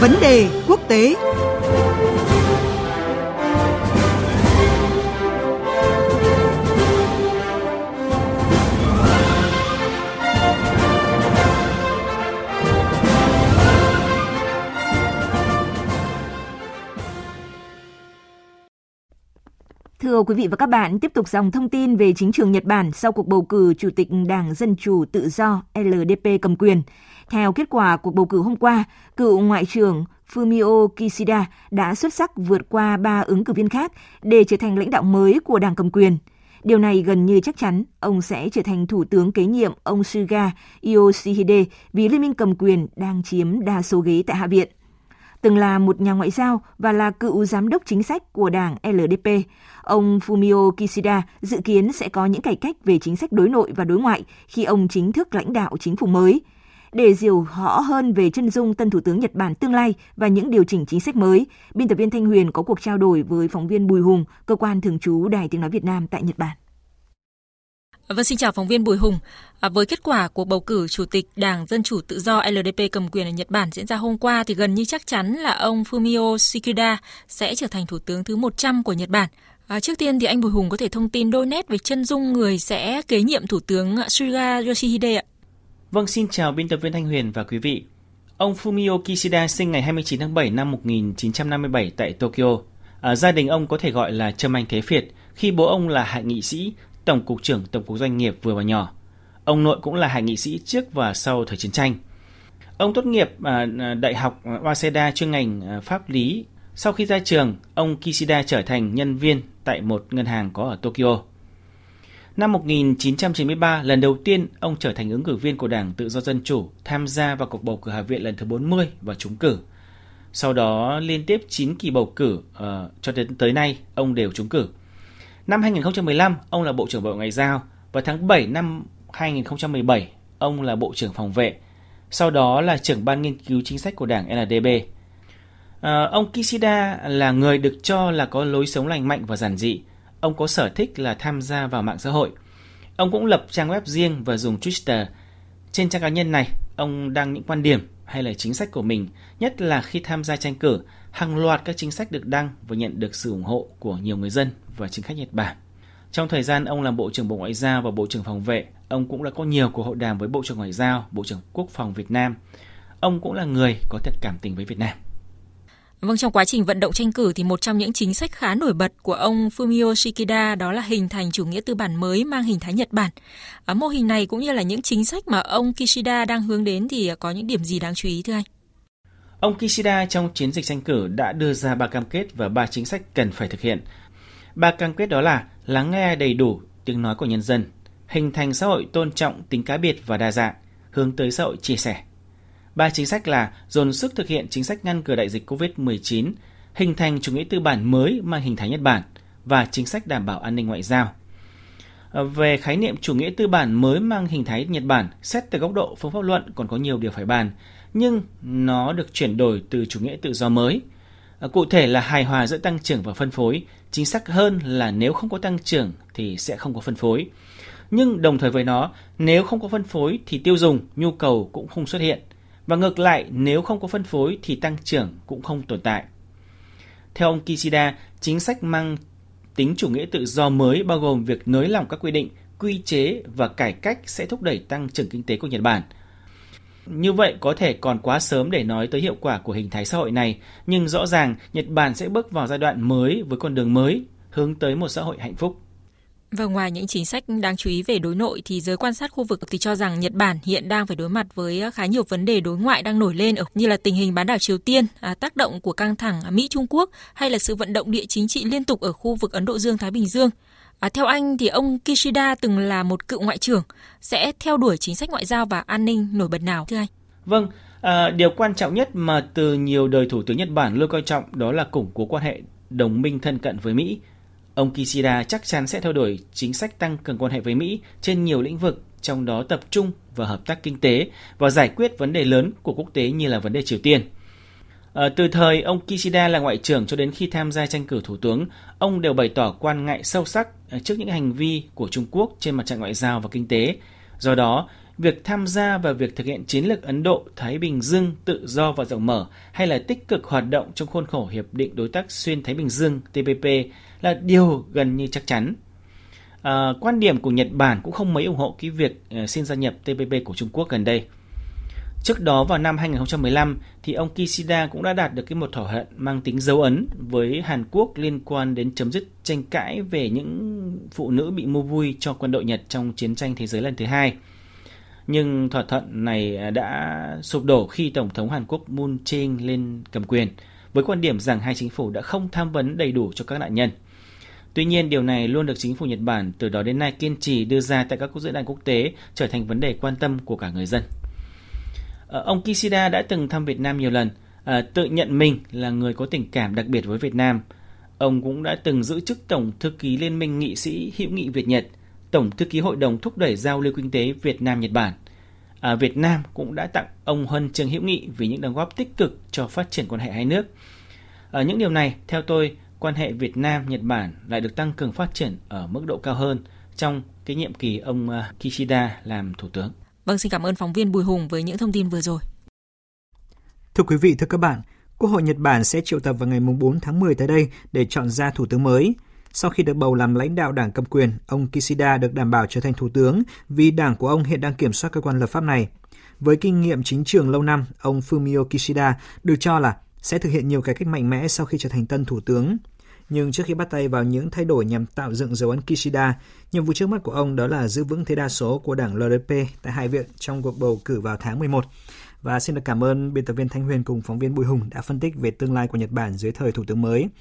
Vấn đề quốc tế Thưa quý vị và các bạn, tiếp tục dòng thông tin về chính trường Nhật Bản sau cuộc bầu cử Chủ tịch Đảng Dân Chủ Tự Do LDP cầm quyền. Theo kết quả cuộc bầu cử hôm qua, cựu Ngoại trưởng Fumio Kishida đã xuất sắc vượt qua ba ứng cử viên khác để trở thành lãnh đạo mới của đảng cầm quyền. Điều này gần như chắc chắn ông sẽ trở thành thủ tướng kế nhiệm ông Suga Yoshihide vì liên minh cầm quyền đang chiếm đa số ghế tại Hạ viện từng là một nhà ngoại giao và là cựu giám đốc chính sách của đảng LDP. Ông Fumio Kishida dự kiến sẽ có những cải cách về chính sách đối nội và đối ngoại khi ông chính thức lãnh đạo chính phủ mới. Để hiểu rõ hơn về chân dung tân thủ tướng Nhật Bản tương lai và những điều chỉnh chính sách mới, biên tập viên Thanh Huyền có cuộc trao đổi với phóng viên Bùi Hùng, cơ quan thường trú Đài Tiếng Nói Việt Nam tại Nhật Bản. Vâng, xin chào phóng viên Bùi Hùng. À, với kết quả của bầu cử Chủ tịch Đảng Dân Chủ Tự do LDP cầm quyền ở Nhật Bản diễn ra hôm qua thì gần như chắc chắn là ông Fumio Kishida sẽ trở thành thủ tướng thứ 100 của Nhật Bản. À, trước tiên thì anh Bùi Hùng có thể thông tin đôi nét về chân dung người sẽ kế nhiệm thủ tướng Suga Yoshihide ạ. Vâng, xin chào biên tập viên Thanh Huyền và quý vị. Ông Fumio Kishida sinh ngày 29 tháng 7 năm 1957 tại Tokyo. À, gia đình ông có thể gọi là trâm anh thế Việt khi bố ông là hạ nghị sĩ, tổng cục trưởng tổng cục doanh nghiệp vừa và nhỏ. Ông nội cũng là hạ nghị sĩ trước và sau thời chiến tranh. Ông tốt nghiệp à, à đại học Waseda chuyên ngành à, pháp lý. Sau khi ra trường, ông Kishida trở thành nhân viên tại một ngân hàng có ở Tokyo. Năm 1993, lần đầu tiên ông trở thành ứng cử viên của Đảng Tự do Dân Chủ tham gia vào cuộc bầu cử Hạ viện lần thứ 40 và trúng cử. Sau đó liên tiếp 9 kỳ bầu cử uh, cho đến tới nay ông đều trúng cử. Năm 2015, ông là Bộ trưởng Bộ Ngoại giao và tháng 7 năm 2017, ông là Bộ trưởng Phòng vệ. Sau đó là trưởng ban nghiên cứu chính sách của Đảng LDP. Uh, ờ, ông Kishida là người được cho là có lối sống lành mạnh và giản dị. Ông có sở thích là tham gia vào mạng xã hội. Ông cũng lập trang web riêng và dùng Twitter. Trên trang cá nhân này, ông đăng những quan điểm hay là chính sách của mình, nhất là khi tham gia tranh cử, hàng loạt các chính sách được đăng và nhận được sự ủng hộ của nhiều người dân và chính khách Nhật Bản. Trong thời gian ông làm Bộ trưởng Bộ Ngoại giao và Bộ trưởng Phòng vệ, ông cũng đã có nhiều cuộc hội đàm với Bộ trưởng Ngoại giao, Bộ trưởng Quốc phòng Việt Nam. Ông cũng là người có thật cảm tình với Việt Nam. Vâng, trong quá trình vận động tranh cử thì một trong những chính sách khá nổi bật của ông Fumio Kishida đó là hình thành chủ nghĩa tư bản mới mang hình thái Nhật Bản. À, mô hình này cũng như là những chính sách mà ông Kishida đang hướng đến thì có những điểm gì đáng chú ý thưa anh? Ông Kishida trong chiến dịch tranh cử đã đưa ra ba cam kết và ba chính sách cần phải thực hiện. Ba cam kết đó là lắng nghe đầy đủ tiếng nói của nhân dân, hình thành xã hội tôn trọng tính cá biệt và đa dạng, hướng tới xã hội chia sẻ. Ba chính sách là dồn sức thực hiện chính sách ngăn ngừa đại dịch COVID-19, hình thành chủ nghĩa tư bản mới mang hình thái Nhật Bản và chính sách đảm bảo an ninh ngoại giao. Ờ, về khái niệm chủ nghĩa tư bản mới mang hình thái Nhật Bản, xét từ góc độ phương pháp luận còn có nhiều điều phải bàn, nhưng nó được chuyển đổi từ chủ nghĩa tự do mới. Ờ, cụ thể là hài hòa giữa tăng trưởng và phân phối, chính xác hơn là nếu không có tăng trưởng thì sẽ không có phân phối. Nhưng đồng thời với nó, nếu không có phân phối thì tiêu dùng, nhu cầu cũng không xuất hiện. Và ngược lại, nếu không có phân phối thì tăng trưởng cũng không tồn tại. Theo ông Kishida, chính sách mang tính chủ nghĩa tự do mới bao gồm việc nới lỏng các quy định, quy chế và cải cách sẽ thúc đẩy tăng trưởng kinh tế của Nhật Bản. Như vậy có thể còn quá sớm để nói tới hiệu quả của hình thái xã hội này, nhưng rõ ràng Nhật Bản sẽ bước vào giai đoạn mới với con đường mới, hướng tới một xã hội hạnh phúc. Và ngoài những chính sách đáng chú ý về đối nội thì giới quan sát khu vực thì cho rằng Nhật Bản hiện đang phải đối mặt với à, khá nhiều vấn đề đối ngoại đang nổi lên ở như là tình hình bán đảo Triều Tiên, à, tác động của căng thẳng Mỹ Trung Quốc hay là sự vận động địa chính trị liên tục ở khu vực Ấn Độ Dương Thái Bình Dương. À, theo anh thì ông Kishida từng là một cựu ngoại trưởng, sẽ theo đuổi chính sách ngoại giao và an ninh nổi bật nào thưa anh? Vâng, à, điều quan trọng nhất mà từ nhiều đời thủ tướng Nhật Bản luôn coi trọng đó là củng cố quan hệ đồng minh thân cận với Mỹ. Ông Kishida chắc chắn sẽ theo đuổi chính sách tăng cường quan hệ với Mỹ trên nhiều lĩnh vực, trong đó tập trung vào hợp tác kinh tế và giải quyết vấn đề lớn của quốc tế như là vấn đề Triều Tiên. À, từ thời ông Kishida là ngoại trưởng cho đến khi tham gia tranh cử thủ tướng, ông đều bày tỏ quan ngại sâu sắc ờ, trước những hành vi của Trung Quốc trên mặt trận ngoại giao và kinh tế. Do đó, việc tham gia vào việc thực hiện chiến lược Ấn Độ Thái Bình Dương tự do và rộng mở hay là tích cực hoạt động trong khuôn khổ hiệp định đối tác xuyên Thái Bình Dương TPP là điều gần như chắc chắn. À, quan điểm của Nhật Bản cũng không mấy ủng hộ cái việc à, xin gia nhập TPP của Trung Quốc gần đây. Trước đó vào năm 2015 thì ông Kishida cũng đã đạt được cái một thỏa thuận mang tính dấu ấn với Hàn Quốc liên quan đến chấm dứt tranh cãi về những phụ nữ bị mua vui cho quân đội Nhật trong chiến tranh thế giới lần thứ hai. Nhưng thỏa thuận này à, đã sụp đổ khi Tổng thống Hàn Quốc Moon Jae-in lên cầm quyền với quan điểm rằng hai chính phủ đã không tham vấn đầy đủ cho các nạn nhân. Tuy nhiên, điều này luôn được chính phủ Nhật Bản từ đó đến nay kiên trì đưa ra tại các diễn đàn quốc tế trở thành vấn đề quan tâm của cả người dân. Ờ, ông Kishida đã từng thăm Việt Nam nhiều lần, ờ, tự nhận mình là người có tình cảm đặc biệt với Việt Nam. Ông cũng đã từng giữ chức Tổng Thư ký Liên minh Nghị sĩ hữu nghị Việt Nhật, Tổng Thư ký Hội đồng thúc đẩy giao lưu kinh tế Việt Nam Nhật Bản. À, Việt Nam cũng đã tặng ông huân chương hữu nghị vì những đóng góp tích cực cho phát triển quan hệ hai nước. À, những điều này, theo tôi, quan hệ Việt Nam Nhật Bản lại được tăng cường phát triển ở mức độ cao hơn trong cái nhiệm kỳ ông Kishida làm thủ tướng. Vâng, xin cảm ơn phóng viên Bùi Hùng với những thông tin vừa rồi. Thưa quý vị, thưa các bạn, Quốc hội Nhật Bản sẽ triệu tập vào ngày 4 tháng 10 tới đây để chọn ra thủ tướng mới. Sau khi được bầu làm lãnh đạo đảng cầm quyền, ông Kishida được đảm bảo trở thành thủ tướng vì đảng của ông hiện đang kiểm soát cơ quan lập pháp này. Với kinh nghiệm chính trường lâu năm, ông Fumio Kishida được cho là sẽ thực hiện nhiều cải cách mạnh mẽ sau khi trở thành tân thủ tướng. Nhưng trước khi bắt tay vào những thay đổi nhằm tạo dựng dấu ấn Kishida, nhiệm vụ trước mắt của ông đó là giữ vững thế đa số của đảng LDP tại Hai viện trong cuộc bầu cử vào tháng 11. Và xin được cảm ơn biên tập viên Thanh Huyền cùng phóng viên Bùi Hùng đã phân tích về tương lai của Nhật Bản dưới thời thủ tướng mới.